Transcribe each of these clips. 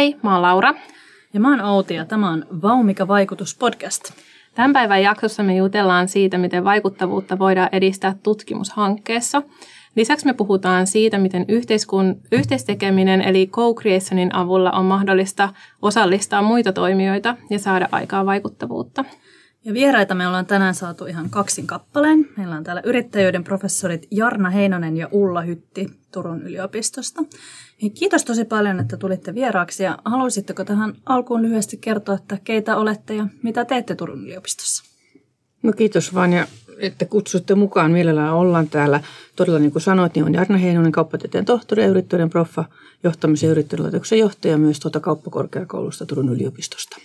Hei, mä oon Laura. Ja mä oon Outi ja tämä on Vaumika vaikutus podcast. Tämän päivän jaksossa me jutellaan siitä, miten vaikuttavuutta voidaan edistää tutkimushankkeessa. Lisäksi me puhutaan siitä, miten yhteiskun, yhteistekeminen eli co-creationin avulla on mahdollista osallistaa muita toimijoita ja saada aikaa vaikuttavuutta. Ja vieraita me ollaan tänään saatu ihan kaksin kappaleen. Meillä on täällä yrittäjyyden professorit Jarna Heinonen ja Ulla Hytti Turun yliopistosta. Ja kiitos tosi paljon, että tulitte vieraaksi ja haluaisitteko tähän alkuun lyhyesti kertoa, että keitä olette ja mitä teette Turun yliopistossa? No kiitos vaan ja että kutsutte mukaan. Mielellään ollaan täällä. Todella niin kuin sanoit, niin on Jarna Heinonen, kauppatieteen tohtori ja yrittäjyyden proffa, johtamisen ja yrittäjyyden johtaja myös tuota kauppakorkeakoulusta Turun yliopistosta.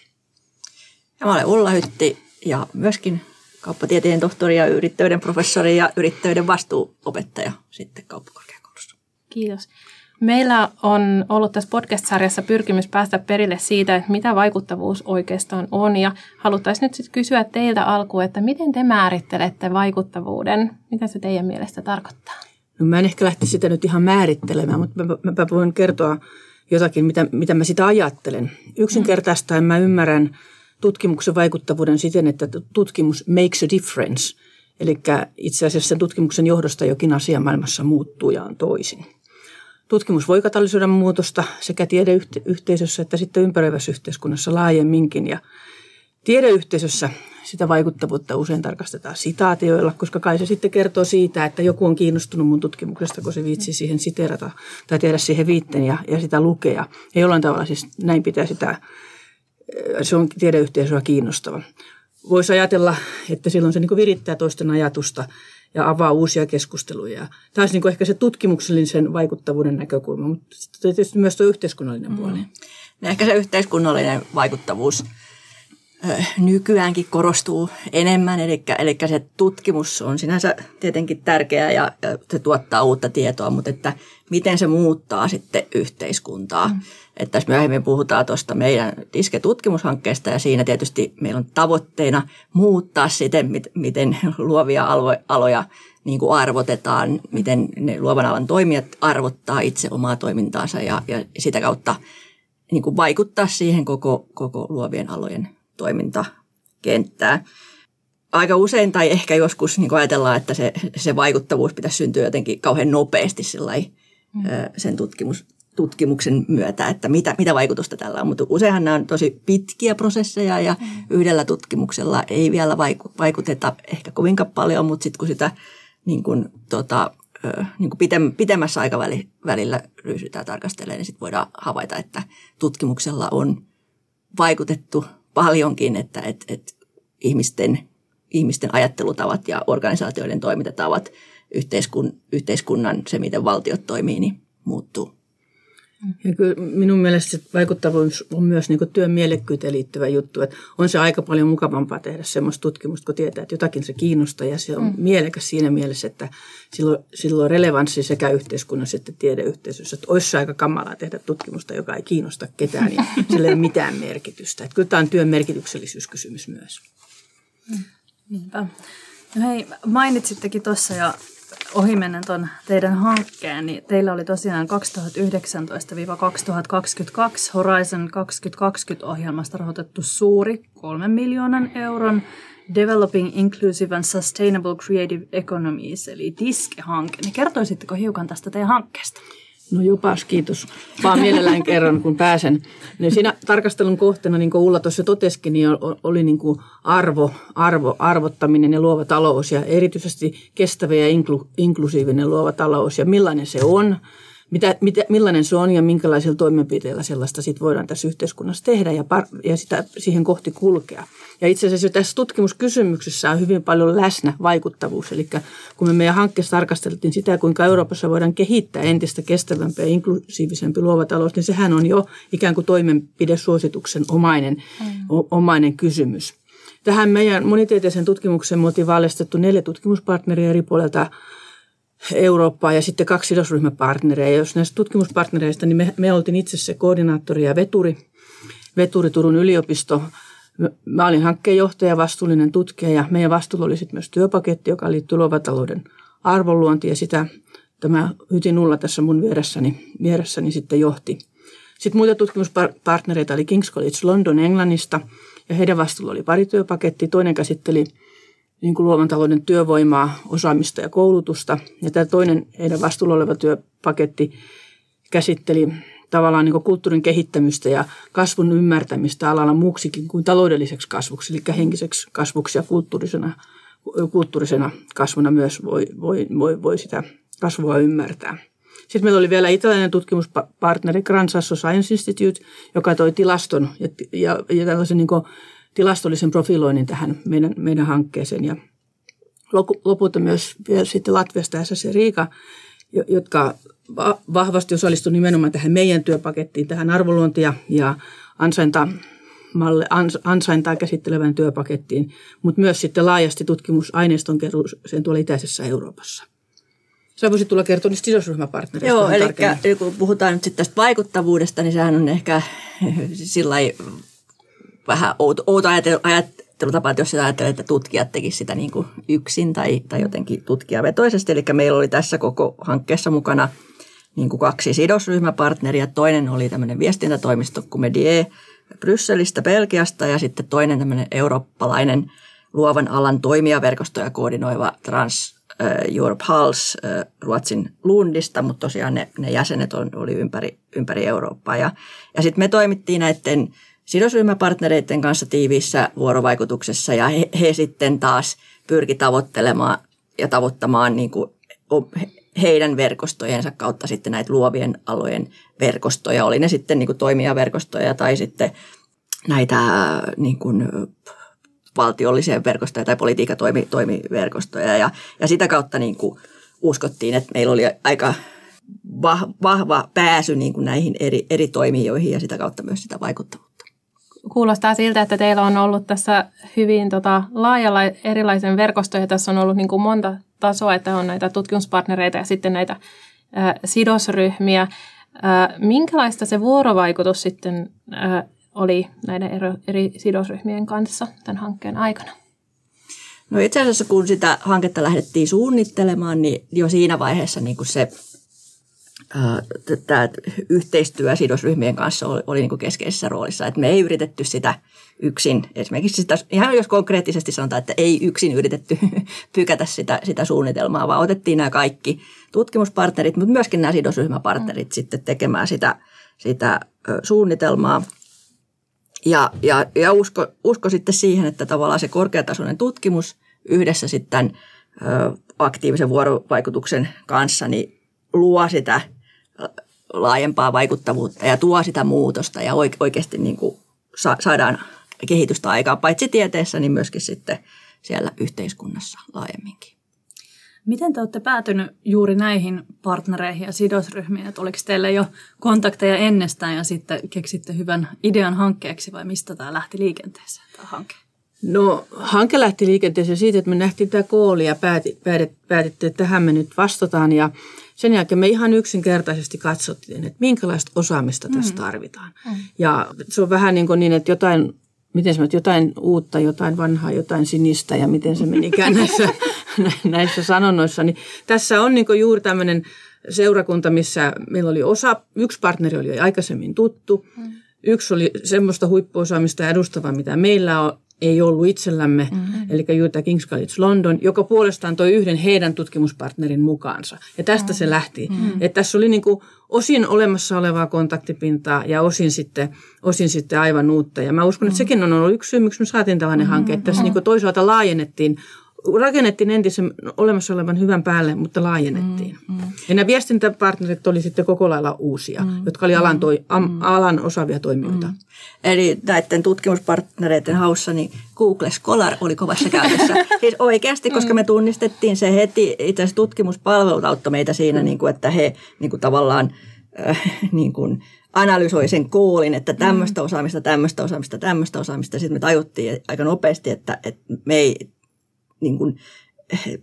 Ja mä olen Ulla Hytti ja myöskin kauppatieteen tohtori ja yrittäjyyden professori ja yrittäjyyden vastuuopettaja sitten kauppakorkeakoulussa. Kiitos. Meillä on ollut tässä podcast-sarjassa pyrkimys päästä perille siitä, että mitä vaikuttavuus oikeastaan on. Ja haluttaisiin nyt sitten kysyä teiltä alkuun, että miten te määrittelette vaikuttavuuden? Mitä se teidän mielestä tarkoittaa? No mä en ehkä lähtisi sitä nyt ihan määrittelemään, mutta mä, mä, mä voin kertoa jotakin, mitä, mitä mä sitä ajattelen. Yksinkertaistaen mä ymmärrän tutkimuksen vaikuttavuuden siten, että tutkimus makes a difference. Eli itse asiassa sen tutkimuksen johdosta jokin asia maailmassa muuttuu ja on toisin. Tutkimus voi katalysoida muutosta sekä tiedeyhteisössä että sitten ympäröivässä yhteiskunnassa laajemminkin. Ja tiedeyhteisössä sitä vaikuttavuutta usein tarkastetaan sitaatioilla, koska kai se sitten kertoo siitä, että joku on kiinnostunut mun tutkimuksesta, kun se viitsi siihen siterata tai tehdä siihen viitteen ja, ja sitä lukea. Ja jollain tavalla siis näin pitää sitä, se on tiedeyhteisöä kiinnostava. Voisi ajatella, että silloin se niin virittää toisten ajatusta ja avaa uusia keskusteluja. Tämä olisi niin ehkä se tutkimuksellisen vaikuttavuuden näkökulma, mutta tietysti myös tuo yhteiskunnallinen mm. puoli. No ehkä se yhteiskunnallinen vaikuttavuus nykyäänkin korostuu enemmän, eli, eli se tutkimus on sinänsä tietenkin tärkeää ja se tuottaa uutta tietoa, mutta että miten se muuttaa sitten yhteiskuntaa. Mm. Että tässä myöhemmin puhutaan tuosta meidän Diske-tutkimushankkeesta ja siinä tietysti meillä on tavoitteena muuttaa siten, miten luovia aloja niin kuin arvotetaan, miten ne luovan alan toimijat arvottaa itse omaa toimintaansa ja, ja sitä kautta niin kuin vaikuttaa siihen koko, koko luovien alojen toimintakenttää. Aika usein tai ehkä joskus niin ajatellaan, että se, se vaikuttavuus pitäisi syntyä jotenkin kauhean nopeasti sillai, mm. sen tutkimus, tutkimuksen myötä, että mitä, mitä vaikutusta tällä on. Mutta useinhan nämä on tosi pitkiä prosesseja ja mm. yhdellä tutkimuksella ei vielä vaikuteta ehkä kovinkaan paljon, mutta sitten kun sitä niin kuin, tota, niin kuin pitemmässä aikavälillä ryhdytään tarkastelemaan, niin sitten voidaan havaita, että tutkimuksella on vaikutettu paljonkin, että et, et ihmisten, ihmisten ajattelutavat ja organisaatioiden toimintatavat, yhteiskun, yhteiskunnan, se miten valtiot toimii, niin muuttuu. Ja kyllä minun mielestä se vaikuttavuus on myös niin työn mielekkyyteen liittyvä juttu. Että on se aika paljon mukavampaa tehdä semmoista tutkimusta, kun tietää, että jotakin se kiinnostaa ja se on mm. mielekäs siinä mielessä, että silloin, silloin on relevanssi sekä yhteiskunnassa että tiedeyhteisössä. Että olisi aika kamalaa tehdä tutkimusta, joka ei kiinnosta ketään ja sillä ei ole mitään merkitystä. Että kyllä tämä on työn merkityksellisyyskysymys myös. Niinpä. No hei, mainitsittekin tuossa jo ohimennen tuon teidän hankkeen, niin teillä oli tosiaan 2019-2022 Horizon 2020-ohjelmasta rahoitettu suuri kolmen miljoonan euron Developing Inclusive and Sustainable Creative Economies, eli DISKE-hanke. Niin kertoisitteko hiukan tästä teidän hankkeesta? No jopas, kiitos. Vaan mielellään kerran, kun pääsen. Niin siinä tarkastelun kohteena, niin kuin Ulla tuossa totesikin, niin oli niin kuin arvo, arvo, arvottaminen ja luova talous ja erityisesti kestävä ja inklu, inklusiivinen luova talous ja millainen se on – mitä, mitä, millainen se on ja minkälaisilla toimenpiteillä sellaista sit voidaan tässä yhteiskunnassa tehdä ja, par, ja sitä, siihen kohti kulkea. Ja itse asiassa tässä tutkimuskysymyksessä on hyvin paljon läsnä vaikuttavuus. Eli kun me meidän hankkeessa tarkasteltiin sitä, kuinka Euroopassa voidaan kehittää entistä kestävämpi ja inklusiivisempi luova talous, niin sehän on jo ikään kuin toimenpidesuosituksen omainen, mm. omainen kysymys. Tähän meidän monitieteisen tutkimuksen me oltiin neljä tutkimuspartneria eri puolilta Eurooppaa ja sitten kaksi sidosryhmäpartnereja. Ja jos näistä tutkimuspartnereista, niin me, me oltiin itse se koordinaattori ja veturi, veturi Turun yliopisto. Mä olin hankkeenjohtaja, vastuullinen tutkija ja meidän vastuulla oli sitten myös työpaketti, joka liittyy luovatalouden arvonluontiin ja sitä tämä Hytin Ulla tässä mun vieressäni, vieressäni sitten johti, Sitten muita tutkimuspartnereita oli King's College London Englannista ja heidän vastuulla oli pari työpakettia. Toinen käsitteli niin kuin luovan talouden työvoimaa, osaamista ja koulutusta. Ja tämä toinen heidän vastuulla oleva työpaketti käsitteli tavallaan niin kulttuurin kehittämistä ja kasvun ymmärtämistä alalla muuksikin kuin taloudelliseksi kasvuksi, eli henkiseksi kasvuksi ja kulttuurisena, kulttuurisena kasvuna myös voi, voi, voi, voi sitä kasvua ymmärtää. Sitten meillä oli vielä italialainen tutkimuspartneri Grand Sasso Science Institute, joka toi tilaston ja, ja, ja tällaisen niin tilastollisen profiloinnin tähän meidän, meidän hankkeeseen. Ja lopulta myös vielä sitten Latviasta SSC Riika, jotka vahvasti osallistuivat nimenomaan tähän meidän työpakettiin, tähän arvoluontia ja ansainta, malle, ansaintaa käsittelevään työpakettiin, mutta myös sitten laajasti tutkimusaineiston keruuseen tuolla itäisessä Euroopassa. Sä voisit tulla kertoa niistä sidosryhmäpartnereista. Joo, eli kun puhutaan nyt sitten tästä vaikuttavuudesta, niin sehän on ehkä sillä vähän outo, outo ajattelutapa, että jos sitä ajattelee, että tutkijat tekisivät sitä niin kuin yksin tai, tai jotenkin tutkijavetoisesti. Eli meillä oli tässä koko hankkeessa mukana niin kuin kaksi sidosryhmäpartneria. Toinen oli tämmöinen viestintätoimisto kuin Medie Brysselistä, Belgiasta ja sitten toinen tämmöinen eurooppalainen luovan alan toimijaverkostoja koordinoiva Trans Europe Hals Ruotsin Lundista, mutta tosiaan ne, ne jäsenet on, oli ympäri, ympäri Eurooppaa. Ja, ja sitten me toimittiin näiden sidosryhmäpartnereiden kanssa tiiviissä vuorovaikutuksessa ja he, he sitten taas pyrki tavoittelemaan ja tavoittamaan niin kuin heidän verkostojensa kautta sitten näitä luovien alojen verkostoja. Oli ne sitten niin kuin toimijaverkostoja tai sitten näitä niin kuin valtiollisia verkostoja tai politiikatoimiverkostoja. Ja, ja sitä kautta niin kuin uskottiin, että meillä oli aika vahva pääsy niin kuin näihin eri, eri toimijoihin ja sitä kautta myös sitä vaikuttavuutta. Kuulostaa siltä, että teillä on ollut tässä hyvin tota, laajalla erilaisen verkostoja. Tässä on ollut niin kuin monta tasoa, että on näitä tutkimuspartnereita ja sitten näitä ä, sidosryhmiä. Ä, minkälaista se vuorovaikutus sitten ä, oli näiden eri, eri sidosryhmien kanssa tämän hankkeen aikana? No itse asiassa kun sitä hanketta lähdettiin suunnittelemaan, niin jo siinä vaiheessa niin kuin se tämä yhteistyö sidosryhmien kanssa oli, oli niin kuin keskeisessä roolissa. Että me ei yritetty sitä yksin, esimerkiksi sitä, ihan jos konkreettisesti sanotaan, että ei yksin yritetty pykätä sitä, sitä suunnitelmaa, vaan otettiin nämä kaikki tutkimuspartnerit, mutta myöskin nämä sidosryhmäpartnerit mm. sitten tekemään sitä, sitä suunnitelmaa. Ja, ja, ja usko, usko sitten siihen, että tavallaan se korkeatasoinen tutkimus yhdessä sitten aktiivisen vuorovaikutuksen kanssa niin luo sitä laajempaa vaikuttavuutta ja tuo sitä muutosta ja oikeasti niin kuin saadaan kehitystä aikaan paitsi tieteessä, niin myöskin sitten siellä yhteiskunnassa laajemminkin. Miten te olette päätynyt juuri näihin partnereihin ja sidosryhmiin? Että oliko teillä jo kontakteja ennestään ja sitten keksitte hyvän idean hankkeeksi vai mistä tämä lähti liikenteeseen tämä hanke? No hanke lähti liikenteeseen siitä, että me nähtiin tämä kooli ja päätettiin, että tähän me nyt vastataan. Ja sen jälkeen me ihan yksinkertaisesti katsottiin, että minkälaista osaamista tässä mm. tarvitaan. Mm. Ja se on vähän niin, kuin niin että jotain, miten se jotain uutta, jotain vanhaa, jotain sinistä ja miten se menikään näissä, näissä sanonnoissa. Niin tässä on niin juuri tämmöinen seurakunta, missä meillä oli osa, yksi partneri oli aikaisemmin tuttu, mm. yksi oli semmoista huippuosaamista edustavaa, mitä meillä on, ei ollut itsellämme, mm-hmm. eli tämä King's College London, joka puolestaan toi yhden heidän tutkimuspartnerin mukaansa. Ja tästä mm-hmm. se lähti. Mm-hmm. Että tässä oli niin kuin osin olemassa olevaa kontaktipintaa ja osin sitten, osin sitten aivan uutta. Ja mä uskon, että mm-hmm. sekin on ollut yksi syy, miksi me saatiin tällainen mm-hmm. hanke. Että tässä mm-hmm. niin kuin toisaalta laajennettiin rakennettiin entisen olemassa olevan hyvän päälle, mutta laajennettiin. Mm, mm. Ja nämä viestintäpartnerit oli sitten koko lailla uusia, mm, jotka oli alan, toi, am, mm. alan osaavia toimijoita. Mm. Eli näiden tutkimuspartnereiden haussa niin Google Scholar oli kovassa käytössä. siis oikeasti, koska me tunnistettiin se heti, itse asiassa tutkimuspalvelut auttoi meitä siinä, mm. niin kuin, että he niin kuin tavallaan äh, niin kuin, analysoi sen koolin, että tämmöistä osaamista, tämmöistä osaamista, tämmöistä osaamista. Sitten me tajuttiin aika nopeasti, että, että me ei niin kuin,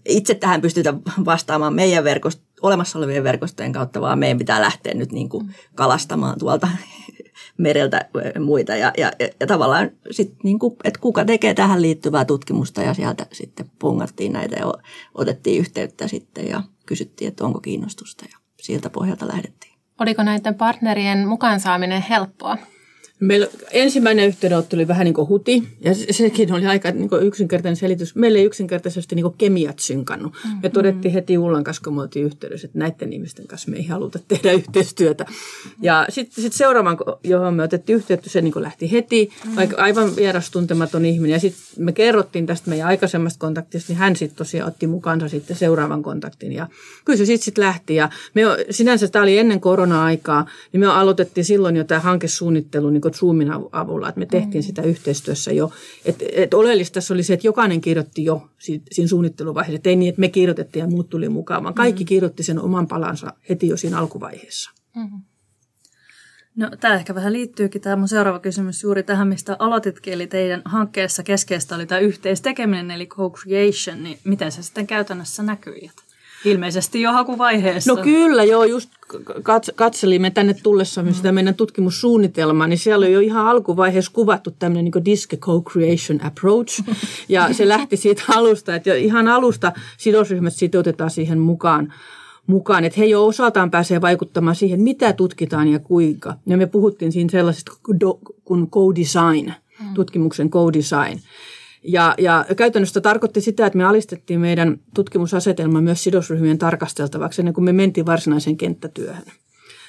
itse tähän pystytä vastaamaan meidän verkost, olemassa olevien verkostojen kautta, vaan meidän pitää lähteä nyt niin kuin kalastamaan tuolta mereltä muita. Ja, ja, ja tavallaan sit niin kuin, että kuka tekee tähän liittyvää tutkimusta ja sieltä sitten pungattiin näitä ja otettiin yhteyttä sitten ja kysyttiin, että onko kiinnostusta ja siltä pohjalta lähdettiin. Oliko näiden partnerien mukaan saaminen helppoa? Meillä ensimmäinen yhteydenotto oli vähän niin kuin huti, ja sekin oli aika niin kuin yksinkertainen selitys. Meillä ei yksinkertaisesti niin kuin kemiat synkannut. Me mm-hmm. todettiin heti Ullan kanssa, kun me oltiin yhteydessä, että näiden ihmisten kanssa me ei haluta tehdä yhteistyötä. Ja sitten sit seuraavan, johon me otettiin yhteyttä, se niin kuin lähti heti, mm-hmm. vaikka aivan vierastuntematon ihminen. Ja sitten me kerrottiin tästä meidän aikaisemmasta kontaktista, niin hän sitten tosiaan otti mukaansa sitten seuraavan kontaktin. Ja kyllä se sitten sit lähti. Ja me, sinänsä tämä oli ennen korona-aikaa, niin me aloitettiin silloin jo tämä hankesuunnittelu niin Zoomin avulla, että me tehtiin mm. sitä yhteistyössä jo. Et, et oleellista tässä oli se, että jokainen kirjoitti jo siinä suunnitteluvaiheessa. Et ei niin, että me kirjoitettiin ja muut tuli mukaan, vaan kaikki mm. kirjoitti sen oman palansa heti jo siinä alkuvaiheessa. Mm. No, tämä ehkä vähän liittyykin tämä mun seuraava kysymys juuri tähän, mistä aloititkin, eli teidän hankkeessa keskeistä oli tämä yhteistekeminen, eli co-creation, niin miten se sitten käytännössä näkyy? Ilmeisesti jo hakuvaiheessa. No kyllä, joo, just katselimme tänne tullessamme mm. sitä meidän tutkimussuunnitelmaa, niin siellä oli jo ihan alkuvaiheessa kuvattu tämmöinen niin DISC Co-Creation Approach. Ja se lähti siitä alusta, että jo ihan alusta sidosryhmät sitoutetaan siihen mukaan mukaan, että he jo osaltaan pääsee vaikuttamaan siihen, mitä tutkitaan ja kuinka. Ja me puhuttiin siinä sellaisesta kuin co-design, mm. tutkimuksen co-design. Ja, ja käytännössä tarkoitti sitä, että me alistettiin meidän tutkimusasetelma myös sidosryhmien tarkasteltavaksi ennen kuin me mentiin varsinaiseen kenttätyöhön.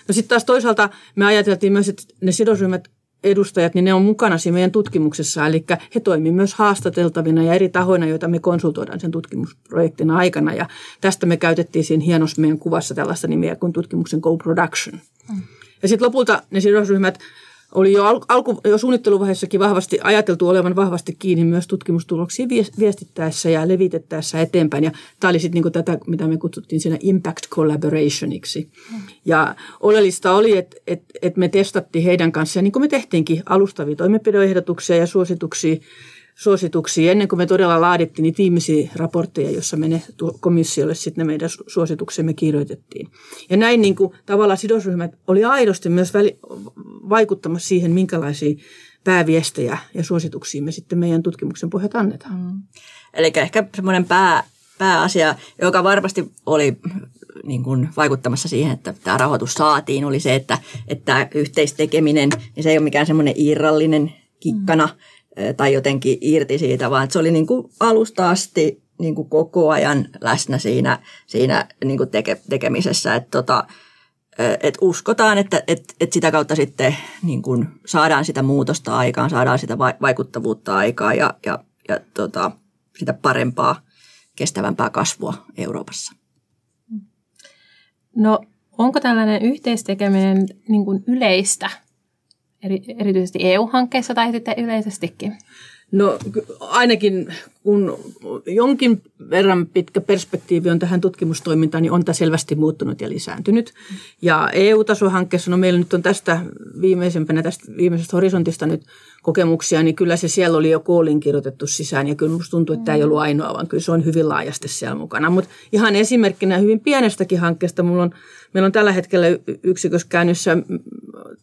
No sitten taas toisaalta me ajateltiin myös, että ne sidosryhmät edustajat, niin ne on mukana siinä meidän tutkimuksessa, eli he toimivat myös haastateltavina ja eri tahoina, joita me konsultoidaan sen tutkimusprojektin aikana. Ja tästä me käytettiin siinä hienosti meidän kuvassa tällaista nimeä kuin tutkimuksen co-production. Mm. Ja sitten lopulta ne sidosryhmät oli jo, alku, jo suunnitteluvaiheessakin vahvasti ajateltu olevan vahvasti kiinni myös tutkimustuloksia viestittäessä ja levitettäessä eteenpäin. Ja tämä oli sitten niin tätä, mitä me kutsuttiin siinä impact collaborationiksi. Mm. Ja oleellista oli, että, että, että me testattiin heidän kanssaan, niin kuin me tehtiinkin, alustavia toimenpideehdotuksia ja suosituksia suosituksia ennen kuin me todella laadittiin niitä viimeisiä raportteja, jossa me ne komissiolle sitten ne meidän suosituksemme kirjoitettiin. Ja näin niin kuin, tavallaan sidosryhmät oli aidosti myös väli, vaikuttamassa siihen, minkälaisia pääviestejä ja suosituksia me sitten meidän tutkimuksen pohjalta annetaan. Mm. Eli ehkä semmoinen pää, pääasia, joka varmasti oli niin kuin vaikuttamassa siihen, että tämä rahoitus saatiin, oli se, että, että yhteistekeminen, niin se ei ole mikään semmoinen irrallinen kikkana, mm tai jotenkin irti siitä, vaan se oli niin kuin alusta asti niin kuin koko ajan läsnä siinä, siinä niin kuin teke, tekemisessä. Että tota, et uskotaan, että et, et sitä kautta sitten niin kuin saadaan sitä muutosta aikaan, saadaan sitä vaikuttavuutta aikaan ja, ja, ja tota, sitä parempaa, kestävämpää kasvua Euroopassa. No onko tällainen yhteistekeminen niin kuin yleistä eri, erityisesti EU-hankkeissa tai sitten yleisestikin? No ainakin kun jonkin verran pitkä perspektiivi on tähän tutkimustoimintaan, niin on tämä selvästi muuttunut ja lisääntynyt. Ja EU-tasohankkeessa, no meillä nyt on tästä viimeisempänä, tästä viimeisestä horisontista nyt kokemuksia, niin kyllä se siellä oli jo koolin kirjoitettu sisään. Ja kyllä minusta tuntuu, että tämä ei ollut ainoa, vaan kyllä se on hyvin laajasti siellä mukana. Mutta ihan esimerkkinä hyvin pienestäkin hankkeesta, mulla on, meillä on tällä hetkellä yksikössä käynnissä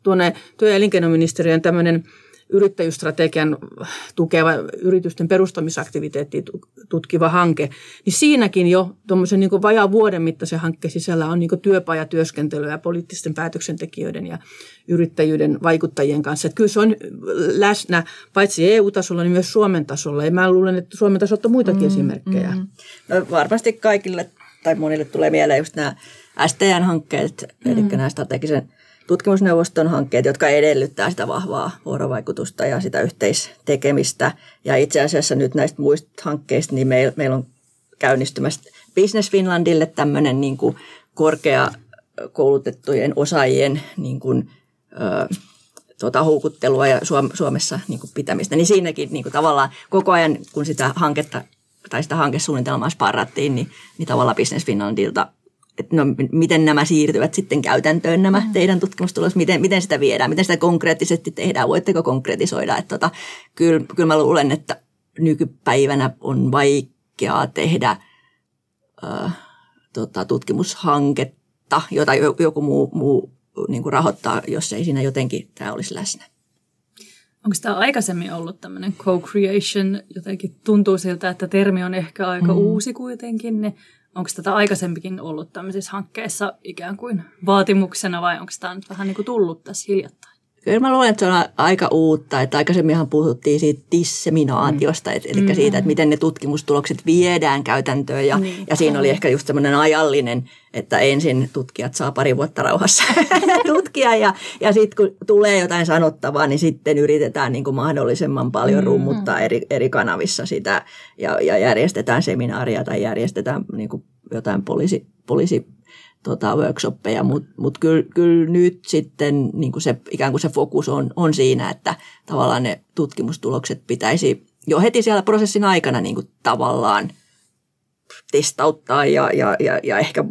tuonne työ- ja elinkeinoministeriön tämmöinen yrittäjyysstrategian tukeva yritysten perustamisaktiviteetti tutkiva hanke, niin siinäkin jo tuommoisen niin vajaan vuoden mittaisen hankkeen sisällä on niin työpajatyöskentelyä poliittisten päätöksentekijöiden ja yrittäjyyden vaikuttajien kanssa. Että kyllä se on läsnä paitsi EU-tasolla, niin myös Suomen tasolla. Ja mä luulen, että Suomen tasolla on muitakin mm, esimerkkejä. Mm. No varmasti kaikille tai monille tulee mieleen just nämä STN-hankkeet, mm. eli nämä strategisen – tutkimusneuvoston hankkeet, jotka edellyttää sitä vahvaa vuorovaikutusta ja sitä yhteistekemistä. Ja itse asiassa nyt näistä muista hankkeista, niin meillä meil on käynnistymässä Business Finlandille tämmöinen niin kuin korkea koulutettujen osaajien niin kuin, ö, tuota, houkuttelua ja Suomessa niin kuin pitämistä. Niin siinäkin niin kuin tavallaan koko ajan, kun sitä hanketta tai sitä hankesuunnitelmaa sparrattiin, niin, niin tavallaan Business Finlandilta että no, miten nämä siirtyvät sitten käytäntöön nämä mm. teidän tutkimustulokset, miten, miten sitä viedään, miten sitä konkreettisesti tehdään, voitteko konkretisoida. Että tota, kyllä, kyllä mä luulen, että nykypäivänä on vaikeaa tehdä äh, tota, tutkimushanketta, jota joku muu, muu niin kuin rahoittaa, jos ei siinä jotenkin tämä olisi läsnä. Onko tämä aikaisemmin ollut tämmöinen co-creation? Jotenkin tuntuu siltä, että termi on ehkä aika mm. uusi kuitenkin. Niin onko tätä aikaisempikin ollut tämmöisissä hankkeissa ikään kuin vaatimuksena vai onko tämä nyt vähän niin kuin tullut tässä hiljattain? Kyllä mä luulen, että se on aika uutta. Että aikaisemminhan puhuttiin siitä disseminaatiosta, mm. eli mm. siitä, että miten ne tutkimustulokset viedään käytäntöön. Ja, niin. ja siinä oli ehkä just semmoinen ajallinen, että ensin tutkijat saa pari vuotta rauhassa tutkia ja, ja sitten kun tulee jotain sanottavaa, niin sitten yritetään niin kuin mahdollisimman paljon mm. rummuttaa eri, eri kanavissa sitä ja, ja järjestetään seminaaria tai järjestetään niin kuin jotain poliisi, poliisi tota, workshoppeja, mutta mut kyllä, kyllä nyt sitten niin kuin se, ikään kuin se fokus on, on siinä, että tavallaan ne tutkimustulokset pitäisi jo heti siellä prosessin aikana niin kuin tavallaan testauttaa ja, ja, ja, ja ehkä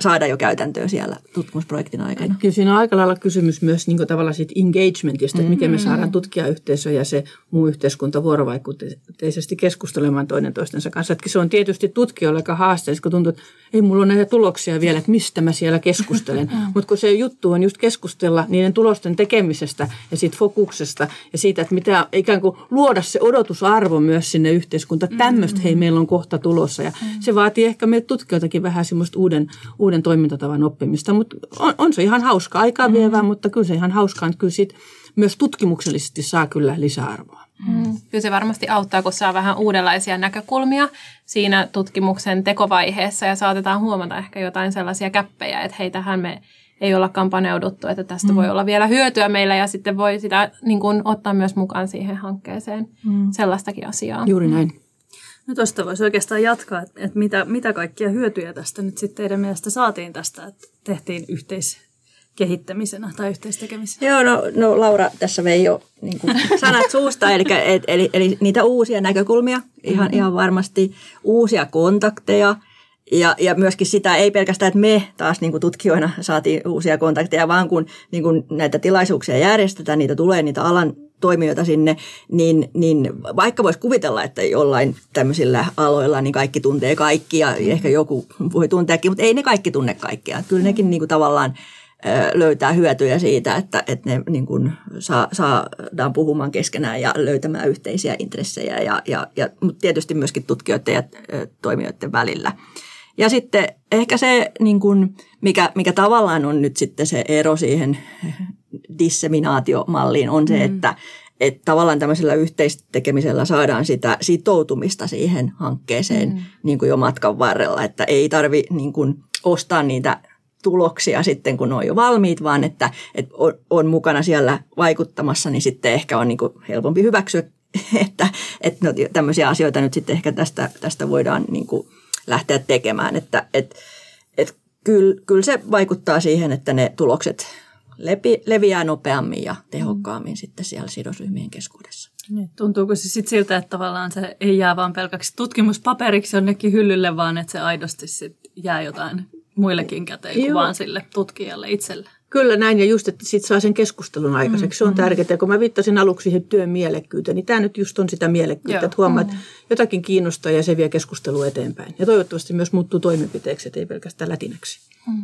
saada jo käytäntöä siellä tutkimusprojektin aikana. Kyllä siinä on aika lailla kysymys myös niin tavallaan siitä engagementista, että miten me saadaan tutkijayhteisö ja se muu yhteiskunta vuorovaikutteisesti keskustelemaan toinen toistensa kanssa. Että se on tietysti tutkijoille aika haasteellista, kun tuntuu, että ei mulla ole näitä tuloksia vielä, että mistä mä siellä keskustelen. Mutta kun se juttu on just keskustella niiden tulosten tekemisestä ja siitä fokuksesta ja siitä, että mitä ikään kuin luoda se odotusarvo myös sinne yhteiskuntaan. Tämmöistä hei meillä on kohta tulossa ja se vaatii ehkä meiltä tutkijoitakin vähän semmoista uuden, uuden toimintatavan oppimista, mutta on, on se ihan hauska, aikaa vievää, mm. mutta kyllä se ihan hauskaa, että kyllä siitä myös tutkimuksellisesti saa kyllä lisäarvoa. Mm. Kyllä se varmasti auttaa, kun saa vähän uudenlaisia näkökulmia siinä tutkimuksen tekovaiheessa ja saatetaan huomata ehkä jotain sellaisia käppejä, että hei, tähän me ei ollakaan paneuduttu, että tästä mm. voi olla vielä hyötyä meillä ja sitten voi sitä niin kuin, ottaa myös mukaan siihen hankkeeseen mm. sellaistakin asiaa. Juuri näin. No tuosta voisi oikeastaan jatkaa, että, mitä, mitä kaikkia hyötyjä tästä nyt sitten teidän mielestä saatiin tästä, että tehtiin yhteiskehittämisenä tai yhteistekemisenä? Joo, no, no Laura tässä vei jo niin kuin sanat suusta, eli, eli, eli, niitä uusia näkökulmia, ihan, mm-hmm. ihan varmasti uusia kontakteja, ja, ja myöskin sitä ei pelkästään, että me taas niin kuin tutkijoina saatiin uusia kontakteja, vaan kun niin kuin näitä tilaisuuksia järjestetään, niitä tulee niitä alan toimijoita sinne, niin, niin vaikka voisi kuvitella, että jollain tämmöisillä aloilla niin kaikki tuntee kaikki ja ehkä joku voi tunteakin, mutta ei ne kaikki tunne kaikkea. Kyllä nekin niin kuin tavallaan löytää hyötyjä siitä, että, että ne niin kuin saa, saadaan puhumaan keskenään ja löytämään yhteisiä intressejä, ja, ja, ja, mutta tietysti myöskin tutkijoiden ja toimijoiden välillä. Ja sitten ehkä se, niin kuin, mikä, mikä tavallaan on nyt sitten se ero siihen disseminaatiomalliin, on se, mm. että, että tavallaan tämmöisellä yhteistekemisellä saadaan sitä sitoutumista siihen hankkeeseen mm. niin kuin jo matkan varrella, että ei tarvi niin kuin ostaa niitä tuloksia sitten, kun ne on jo valmiit, vaan että, että on, on mukana siellä vaikuttamassa, niin sitten ehkä on niin kuin helpompi hyväksyä, että, että no, tämmöisiä asioita nyt sitten ehkä tästä, tästä voidaan niin kuin lähteä tekemään. Että et, et kyllä, kyllä se vaikuttaa siihen, että ne tulokset lepi, leviää nopeammin ja tehokkaammin mm. sitten siellä sidosryhmien keskuudessa. Niin, tuntuuko se sitten siltä, että tavallaan se ei jää vain pelkäksi tutkimuspaperiksi jonnekin hyllylle, vaan että se aidosti sit jää jotain muillekin käteen kuin vaan sille tutkijalle itselle? Kyllä näin, ja just, että sit saa sen keskustelun aikaiseksi. Se on mm-hmm. tärkeää. kun mä viittasin aluksi siihen työn mielekkyyteen, niin tämä nyt just on sitä mielekkyyttä, Joo. että huomaa, että mm-hmm. jotakin kiinnostaa ja se vie keskustelua eteenpäin. Ja toivottavasti myös muuttuu toimenpiteeksi, ettei pelkästään lätinäksi. Mm.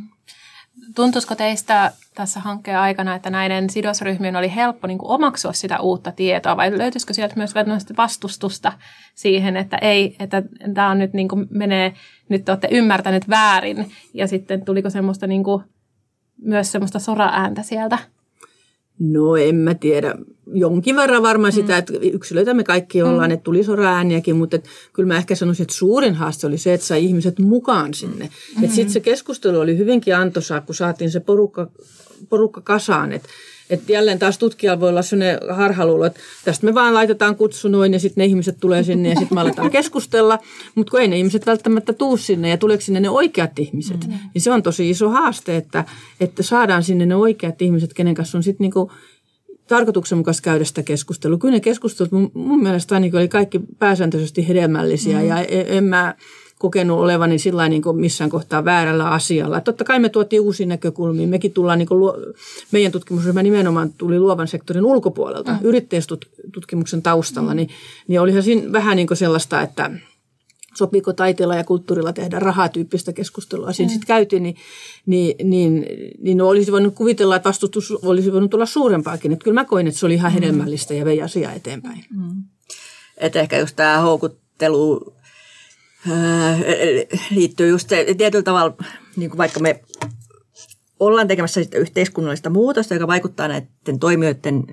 Tuntuisiko teistä tässä hankkeen aikana, että näiden sidosryhmien oli helppo niin kuin omaksua sitä uutta tietoa vai löytyisikö sieltä myös vastustusta siihen, että ei, että tämä on nyt niin kuin menee, nyt te olette ymmärtänyt väärin ja sitten tuliko semmoista niin kuin myös semmoista sora-ääntä sieltä? No en mä tiedä. Jonkin verran varmaan mm. sitä, että yksilöitä me kaikki ollaan, mm. että tuli sora-ääniäkin, mutta että kyllä mä ehkä sanoisin, että suurin haaste oli se, että sai ihmiset mukaan sinne. Mm. Että sitten se keskustelu oli hyvinkin antoisaa, kun saatiin se porukka, porukka kasaan, että että jälleen taas tutkijalla voi olla sellainen harhaluulo, että tästä me vaan laitetaan kutsu noin ja sitten ne ihmiset tulee sinne ja sitten me aletaan keskustella. Mutta kun ei ne ihmiset välttämättä tuu sinne ja tuleeko sinne ne oikeat ihmiset, mm-hmm. niin se on tosi iso haaste, että, että saadaan sinne ne oikeat ihmiset, kenen kanssa on sitten niinku tarkoituksenmukaista käydä sitä keskustelua. Kyllä ne keskustelut mun, mun mielestä ainakin oli kaikki pääsääntöisesti hedelmällisiä mm-hmm. ja en, en mä kokenut olevani sillä niin kuin missään kohtaa väärällä asialla. Totta kai me tuotiin uusia näkökulmia. Mekin tullaan, niin kuin luo, meidän tutkimusryhmä nimenomaan tuli luovan sektorin ulkopuolelta, mm. yrittäjätutkimuksen taustalla, mm. niin, niin olihan siinä vähän niin kuin sellaista, että sopiiko taiteella ja kulttuurilla tehdä rahaa tyyppistä keskustelua. Siinä mm. sitten käytiin, niin, niin, niin, niin olisi voinut kuvitella, että vastustus olisi voinut tulla suurempaakin. Että kyllä mä koin, että se oli ihan mm. hedelmällistä ja vei asiaa eteenpäin. Mm. Että ehkä just tämä houkuttelu liittyy just tietyllä tavalla, niin kuin vaikka me ollaan tekemässä sitä yhteiskunnallista muutosta, joka vaikuttaa näiden toimijoiden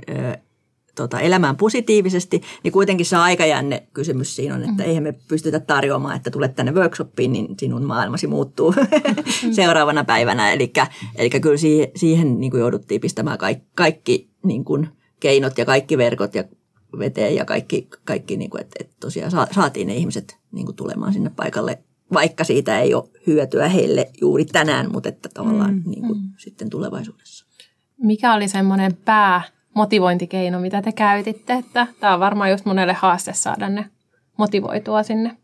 tota, elämään positiivisesti, niin kuitenkin se aikajänne kysymys siinä on, että mm. eihän me pystytä tarjoamaan, että tulet tänne workshoppiin, niin sinun maailmasi muuttuu mm. seuraavana päivänä. Eli, eli kyllä siihen, siihen niin kuin jouduttiin pistämään kaikki, kaikki niin kuin keinot ja kaikki verkot ja veteen ja kaikki, kaikki niin kuin, että, että tosiaan saatiin ne ihmiset niin kuin tulemaan sinne paikalle, vaikka siitä ei ole hyötyä heille juuri tänään, mutta että tavallaan mm. niin kuin, mm. sitten tulevaisuudessa. Mikä oli semmoinen pää motivointikeino, mitä te käytitte? Että tämä on varmaan just monelle haaste saada ne motivoitua sinne.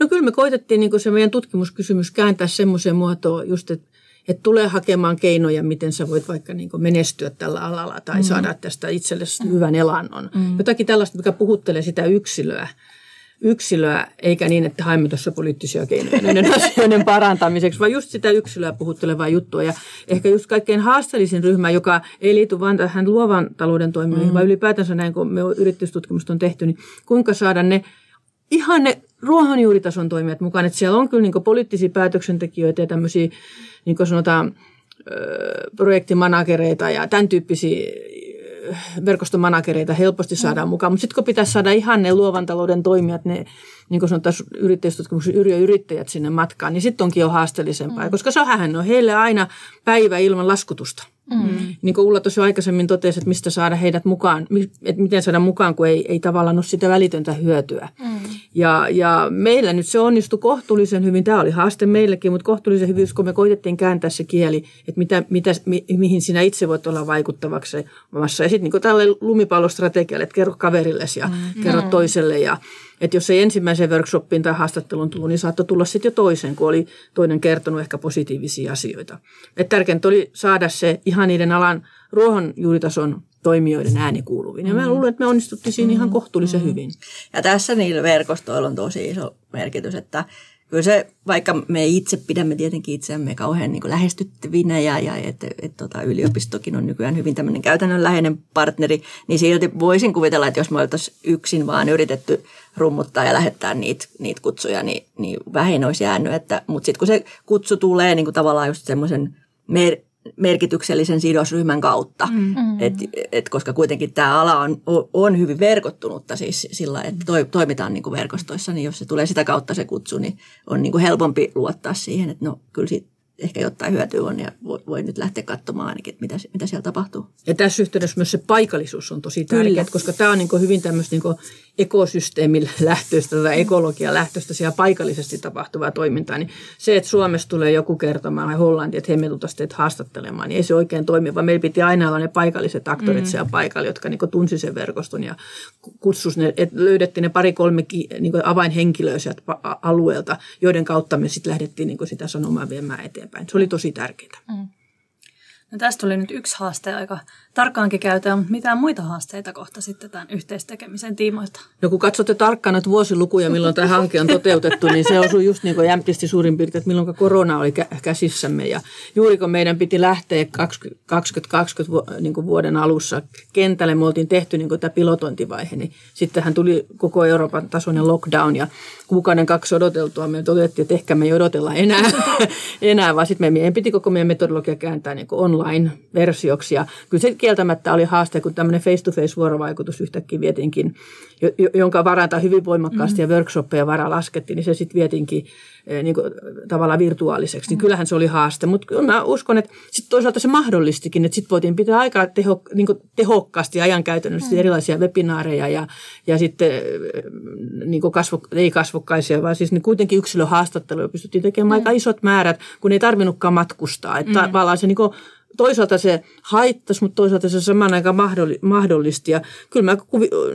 No kyllä me koitettiin niin se meidän tutkimuskysymys kääntää semmoiseen muotoon just, että että tulee hakemaan keinoja, miten sä voit vaikka niin menestyä tällä alalla tai mm. saada tästä itsellesi mm. hyvän elannon. Mm. Jotakin tällaista, mikä puhuttelee sitä yksilöä yksilöä, eikä niin, että haemme tuossa poliittisia keinoja näiden asioiden parantamiseksi, vaan just sitä yksilöä puhuttelevaa juttua. Ja ehkä just kaikkein haasteellisin ryhmä, joka ei liity vain tähän luovan talouden toimijoihin, mm. vaan ylipäätänsä näin, kun me yritystutkimusta on tehty, niin kuinka saada ne ihan ne ruohonjuuritason toimijat mukaan. Että siellä on kyllä niin poliittisia päätöksentekijöitä ja tämmöisiä, niin kuin sanotaan, projektimanagereita ja tämän tyyppisiä verkostomanagereita helposti saadaan mukaan, mutta sitten kun pitäisi saada ihan ne luovan talouden toimijat, ne niin kuin sanotaan yrittäjyystutkimuksen yrittäjät sinne matkaan, niin sitten onkin jo haasteellisempaa, mm. koska se on heille aina päivä ilman laskutusta. Mm. Niin kuin Ulla tuossa aikaisemmin totesi, että mistä saada heidät mukaan, että miten saada mukaan, kun ei, ei tavallaan ole sitä välitöntä hyötyä. Mm. Ja, ja meillä nyt se onnistui kohtuullisen hyvin. Tämä oli haaste meillekin, mutta kohtuullisen hyvin, kun me koitettiin kääntää se kieli, että mitä, mitä, mi, mihin sinä itse voit olla vaikuttavaksi. Ja sitten niin tälle lumipallostrategialle, että kerro kaverillesi ja mm. kerro mm. toiselle. Ja, että jos ei ensimmäiseen workshoppiin tai haastatteluun tullut, niin saattoi tulla sitten jo toisen, kun oli toinen kertonut ehkä positiivisia asioita. Että tärkeintä oli saada se ihan niiden alan ruohonjuuritason toimijoiden ääni kuuluviin. Ja mä mm. luulen, että me onnistuttiin siinä ihan mm. kohtuullisen mm. hyvin. Ja tässä niillä verkostoilla on tosi iso merkitys, että kyllä se, vaikka me itse pidämme tietenkin itseämme kauhean niin lähestyttävinä ja, ja että et, tota, yliopistokin on nykyään hyvin tämmöinen käytännönläheinen partneri, niin silti voisin kuvitella, että jos me oltaisiin yksin vaan yritetty rummuttaa ja lähettää niitä, niitä kutsuja, niin, niin vähin olisi jäänyt. Että, mutta sitten kun se kutsu tulee niin kuin tavallaan just semmoisen merkityksellisen sidosryhmän kautta. Mm. mm. Et, et, koska kuitenkin tämä ala on, on hyvin verkottunutta siis sillä, että to, toimitaan niin kuin verkostoissa, niin jos se tulee sitä kautta se kutsu, niin on niin kuin helpompi luottaa siihen, että no kyllä siitä ehkä jotain hyötyä on ja voi, voi nyt lähteä katsomaan ainakin, että mitä, mitä siellä tapahtuu. Ja tässä yhteydessä myös se paikallisuus on tosi tärkeää, koska tämä on niin hyvin tämmöistä niin ekosysteemin lähtöistä tai ekologia lähtöistä siellä paikallisesti tapahtuvaa toimintaa, niin se, että Suomessa tulee joku kertomaan tai Hollanti, että he me teitä haastattelemaan, niin ei se oikein toimi, vaan meillä piti aina olla ne paikalliset aktorit mm. siellä paikalla, jotka niin tunsi sen verkoston ja kutsus ne, että löydettiin ne pari-kolme niin avainhenkilöä sieltä alueelta, joiden kautta me sitten lähdettiin niin sitä sanomaa viemään eteenpäin. Se oli tosi tärkeää. Mm. No tästä tuli nyt yksi haaste aika tarkkaankin käytöä, mutta mitä muita haasteita kohta sitten tämän yhteistekemisen tiimoilta? No kun katsotte tarkkaan näitä vuosilukuja, milloin tämä hanke on toteutettu, niin se osui just niin kuin jämptisti suurin piirtein, että milloin korona oli käsissämme. Ja juuri kun meidän piti lähteä 2020 niin vuoden alussa kentälle, me oltiin tehty niin kuin tämä pilotointivaihe, niin sittenhän tuli koko Euroopan tasoinen lockdown ja kuukauden kaksi odoteltua me todettiin, että ehkä me ei odotella enää, enää vaan sitten meidän piti koko meidän metodologia kääntää niin kuin online-versioksi. Ja kyllä se kieltämättä oli haaste, kun tämmöinen face-to-face vuorovaikutus yhtäkkiä vietinkin, jonka varanta hyvin voimakkaasti mm. ja workshoppeja vara laskettiin, niin se sitten vietinkin eh, niin kuin, tavallaan virtuaaliseksi. Niin mm. kyllähän se oli haaste, mutta mä uskon, että sitten toisaalta se mahdollistikin, että sitten voitiin pitää aika teho, niin kuin tehokkaasti ajankäytännössä mm. erilaisia webinaareja ja, ja sitten eh, niin kuin kasvo, ei kasvokkaisia, vaan siis niin kuitenkin yksilöhaastatteluja pystyttiin tekemään mm. aika isot määrät, kun ei tarvinnutkaan matkustaa. Että mm. tavallaan se niin kuin, toisaalta se haittasi, mutta toisaalta se samaan aikaan mahdollisti. Ja kyllä mä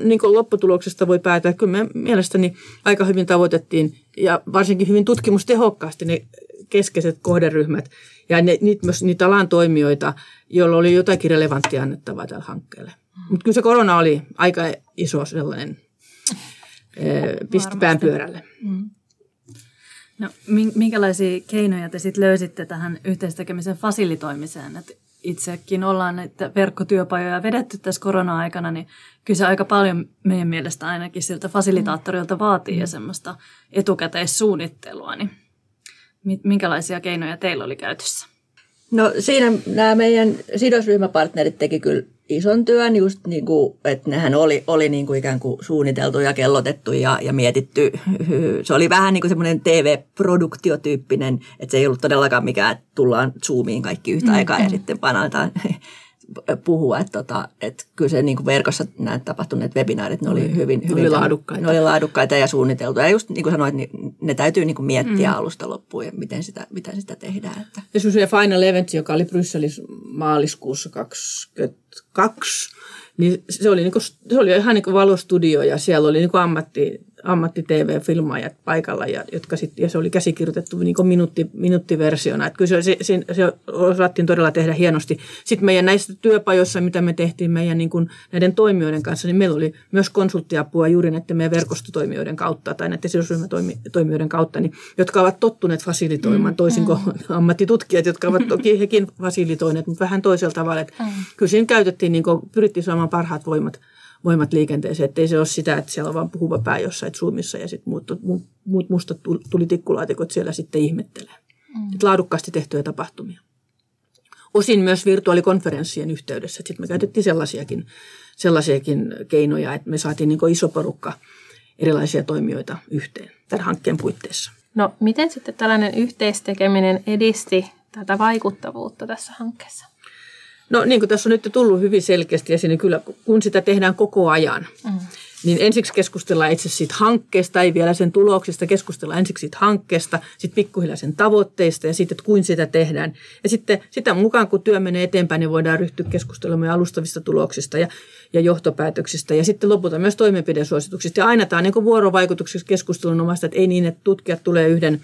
niin lopputuloksesta voi päätää, että kyllä me mielestäni aika hyvin tavoitettiin ja varsinkin hyvin tutkimustehokkaasti ne keskeiset kohderyhmät ja ne, niitä, myös niitä alan toimijoita, joilla oli jotakin relevanttia annettavaa tällä hankkeelle. Mutta kyllä se korona oli aika iso sellainen pisti pään pyörälle. Mm. No, minkälaisia keinoja te sitten löysitte tähän yhteistekemisen fasilitoimiseen? Et itsekin ollaan näitä verkkotyöpajoja vedetty tässä korona-aikana, niin kyllä se aika paljon meidän mielestä ainakin siltä fasilitaattorilta vaatii ja semmoista etukäteissuunnittelua. Niin minkälaisia keinoja teillä oli käytössä? No siinä nämä meidän sidosryhmäpartnerit teki kyllä ison työn, just niin kuin, että nehän oli, oli niin kuin ikään kuin suunniteltu ja kellotettu ja, ja mietitty. Se oli vähän niin kuin semmoinen TV-produktiotyyppinen, että se ei ollut todellakaan mikään, että tullaan Zoomiin kaikki yhtä mm, aikaa mm. ja sitten panataan puhua, että, tota, että kyllä se niin kuin verkossa nämä tapahtuneet webinaarit, ne oli hyvin, hyvin oli laadukkaita. Ne oli laadukkaita ja suunniteltuja. Ja just niin kuin sanoit, niin ne täytyy niin kuin miettiä mm. alusta loppuun ja miten sitä, miten sitä tehdään. Että. Ja se Final Event, joka oli Brysselissä maaliskuussa 2022, niin se oli, niin kuin, se oli ihan niin kuin valostudio ja siellä oli niin kuin ammatti, ammatti-TV-filmaajat paikalla, ja, jotka sit, ja se oli käsikirjoitettu niin kuin minuutti, minuuttiversiona. Että kyllä se, se, se osattiin todella tehdä hienosti. Sitten meidän näissä työpajoissa, mitä me tehtiin meidän niin kuin näiden toimijoiden kanssa, niin meillä oli myös konsulttiapua juuri näiden meidän verkostotoimijoiden kautta tai näiden sidosryhmätoimijoiden kautta, niin, jotka ovat tottuneet fasilitoimaan, mm, toisin kuin mm. ammattitutkijat, jotka ovat toki hekin fasilitoineet, mutta vähän toisella tavalla. Että mm. Kyllä siinä käytettiin, niin kuin, pyrittiin saamaan parhaat voimat voimat liikenteeseen, ettei se ole sitä, että siellä on vain puhuva pää jossain Zoomissa ja sitten muut, muut mustat tulitikkulatikot siellä sitten ihmettelee. Mm. Et laadukkaasti tehtyjä tapahtumia. Osin myös virtuaalikonferenssien yhteydessä. Sitten me käytettiin sellaisiakin, sellaisiakin keinoja, että me saatiin niin iso porukka erilaisia toimijoita yhteen tämän hankkeen puitteissa. No miten sitten tällainen yhteistekeminen edisti tätä vaikuttavuutta tässä hankkeessa? No niin kuin tässä on nyt tullut hyvin selkeästi esiin, niin kyllä kun sitä tehdään koko ajan, mm. niin ensiksi keskustellaan itse siitä hankkeesta, ei vielä sen tuloksista, keskustellaan ensiksi siitä hankkeesta, sitten pikkuhiljaa sen tavoitteista ja sitten, että kuin sitä tehdään. Ja sitten sitä mukaan, kun työ menee eteenpäin, niin voidaan ryhtyä keskustelemaan alustavista tuloksista ja, ja johtopäätöksistä ja sitten lopulta myös toimenpidesuosituksista. Ja aina tämä on niin vuorovaikutuksessa keskustelun omasta, että ei niin, että tutkijat tulee yhden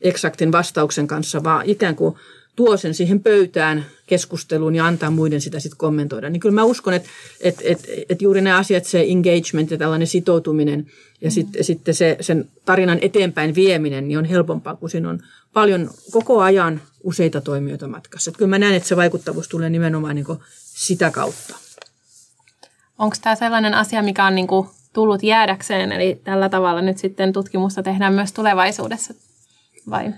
eksaktin vastauksen kanssa, vaan ikään kuin – tuo sen siihen pöytään keskusteluun ja antaa muiden sitä sitten kommentoida. Niin kyllä mä uskon, että, että, että, että juuri ne asiat, se engagement ja tällainen sitoutuminen ja mm. sitten, sitten se, sen tarinan eteenpäin vieminen niin on helpompaa, kun siinä on paljon koko ajan useita toimijoita matkassa. Että kyllä mä näen, että se vaikuttavuus tulee nimenomaan niin sitä kautta. Onko tämä sellainen asia, mikä on niin tullut jäädäkseen, eli tällä tavalla nyt sitten tutkimusta tehdään myös tulevaisuudessa vai?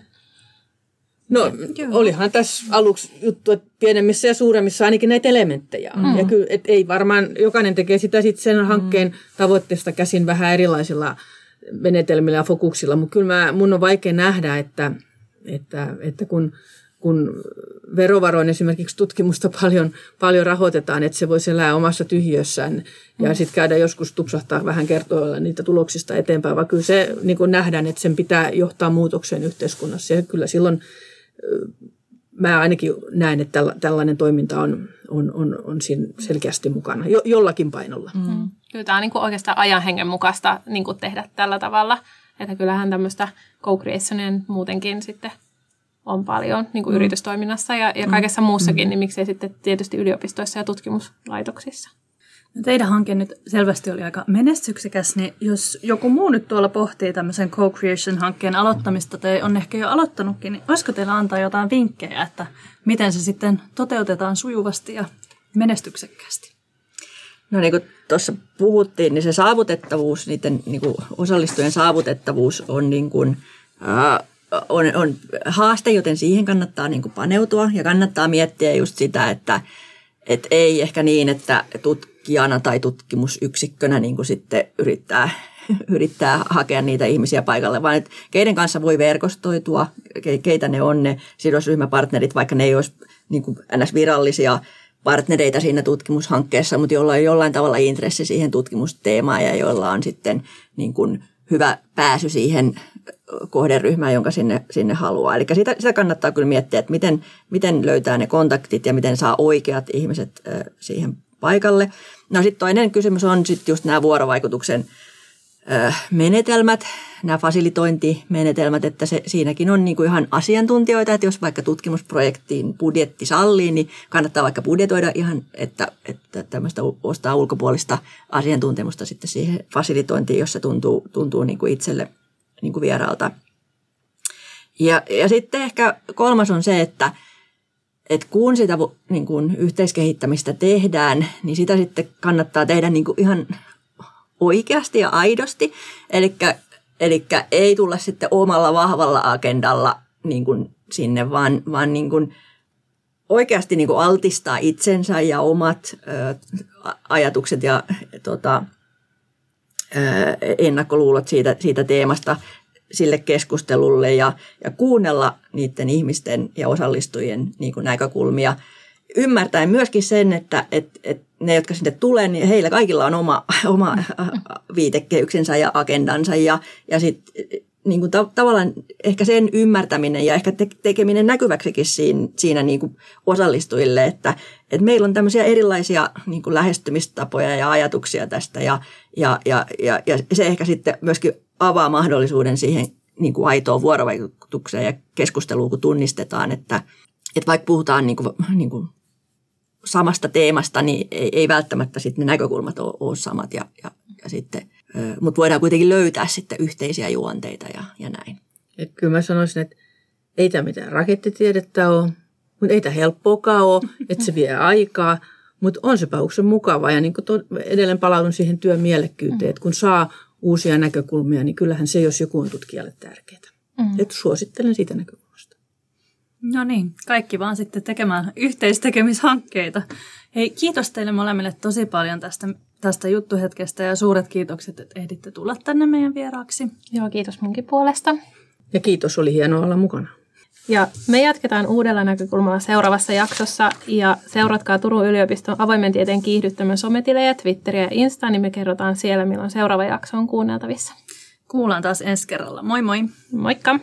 No Joo. olihan tässä aluksi juttu, että pienemmissä ja suuremmissa ainakin näitä elementtejä on. Mm. Ja kyllä, et ei varmaan, jokainen tekee sitä sitten sen hankkeen mm. tavoitteesta käsin vähän erilaisilla menetelmillä ja fokuksilla, mutta kyllä mä, mun on vaikea nähdä, että, että, että kun, kun verovaroin esimerkiksi tutkimusta paljon, paljon rahoitetaan, että se voisi elää omassa tyhjössään ja mm. sitten käydä joskus tupsahtaa vähän kertoilla niitä tuloksista eteenpäin, vaan kyllä se niin nähdään, että sen pitää johtaa muutokseen yhteiskunnassa ja kyllä silloin mä ainakin näen, että tällainen toiminta on, on, on, on siinä selkeästi mukana, jo, jollakin painolla. Mm. mm. Kyllä tämä on niin kuin oikeastaan ajan hengen mukaista niin kuin tehdä tällä tavalla. Että kyllähän tämmöistä co-creationia muutenkin sitten on paljon niin kuin mm. yritystoiminnassa ja, ja kaikessa mm. muussakin, mm. niin miksei sitten tietysti yliopistoissa ja tutkimuslaitoksissa. Teidän hanke nyt selvästi oli aika menestyksekäs, niin jos joku muu nyt tuolla pohtii tämmöisen co-creation-hankkeen aloittamista tai on ehkä jo aloittanutkin, niin olisiko teillä antaa jotain vinkkejä, että miten se sitten toteutetaan sujuvasti ja menestyksekkäästi? No niin kuin tuossa puhuttiin, niin se saavutettavuus, niiden niin kuin osallistujien saavutettavuus on, niin kuin, äh, on, on haaste, joten siihen kannattaa niin kuin paneutua ja kannattaa miettiä just sitä, että et ei ehkä niin, että tut, tutkijana tai tutkimusyksikkönä niin kuin sitten yrittää, yrittää hakea niitä ihmisiä paikalle, vaan että keiden kanssa voi verkostoitua, keitä ne on ne sidosryhmäpartnerit, vaikka ne ei olisi niin kuin ns. virallisia partnereita siinä tutkimushankkeessa, mutta joilla on jollain tavalla intressi siihen tutkimusteemaan ja joilla on sitten niin kuin hyvä pääsy siihen kohderyhmään, jonka sinne, sinne haluaa. Eli sitä, sitä kannattaa kyllä miettiä, että miten, miten löytää ne kontaktit ja miten saa oikeat ihmiset siihen paikalle. No sitten toinen kysymys on sitten just nämä vuorovaikutuksen menetelmät, nämä fasilitointimenetelmät, että se, siinäkin on niin kuin ihan asiantuntijoita, että jos vaikka tutkimusprojektiin budjetti sallii, niin kannattaa vaikka budjetoida ihan, että, että tämmöistä ostaa ulkopuolista asiantuntemusta sitten siihen fasilitointiin, jos se tuntuu, tuntuu niin kuin itselle niin kuin vieraalta. Ja, ja sitten ehkä kolmas on se, että että kun sitä niin kuin yhteiskehittämistä tehdään, niin sitä sitten kannattaa tehdä niin ihan oikeasti ja aidosti. Eli ei tulla sitten omalla vahvalla agendalla niin sinne, vaan, vaan niin oikeasti niin altistaa itsensä ja omat ö, ajatukset ja tota, ö, ennakkoluulot siitä, siitä teemasta sille keskustelulle ja, ja kuunnella niiden ihmisten ja osallistujien niin kuin näkökulmia. Ymmärtäen myöskin sen, että et, et ne, jotka sinne tulee, niin heillä kaikilla on oma, oma viitekehyksensä ja agendansa ja, ja sitten niin kuin ta- tavallaan ehkä sen ymmärtäminen ja ehkä te- tekeminen näkyväksikin siinä, siinä niin kuin osallistujille, että, että meillä on tämmöisiä erilaisia niin kuin lähestymistapoja ja ajatuksia tästä ja, ja, ja, ja, ja se ehkä sitten myöskin avaa mahdollisuuden siihen niin kuin aitoon vuorovaikutukseen ja keskusteluun, kun tunnistetaan, että, että vaikka puhutaan niin kuin, niin kuin samasta teemasta, niin ei, ei välttämättä sitten ne näkökulmat ole, ole samat ja, ja, ja sitten, mutta voidaan kuitenkin löytää sitten yhteisiä juonteita ja, ja näin. Et kyllä mä sanoisin, että ei tämä mitään rakettitiedettä ole, mutta ei tämä helppoakaan ole, että se vie aikaa, mutta on se pauksen mukava ja niin kuin edelleen palaudun siihen työn mielekkyyteen, että kun saa uusia näkökulmia, niin kyllähän se, jos joku on tutkijalle tärkeää. Mm. Et suosittelen siitä näkökulmasta. No niin, kaikki vaan sitten tekemään yhteistekemishankkeita. Hei, kiitos teille molemmille tosi paljon tästä, tästä juttuhetkestä ja suuret kiitokset, että ehditte tulla tänne meidän vieraaksi. Joo, kiitos munkin puolesta. Ja kiitos, oli hienoa olla mukana. Ja me jatketaan uudella näkökulmalla seuraavassa jaksossa ja seuratkaa Turun yliopiston avoimen tieteen kiihdyttämän sometilejä, Twitteriä ja Insta, niin me kerrotaan siellä, milloin seuraava jakso on kuunneltavissa. Kuullaan taas ensi kerralla. Moi moi! Moikka!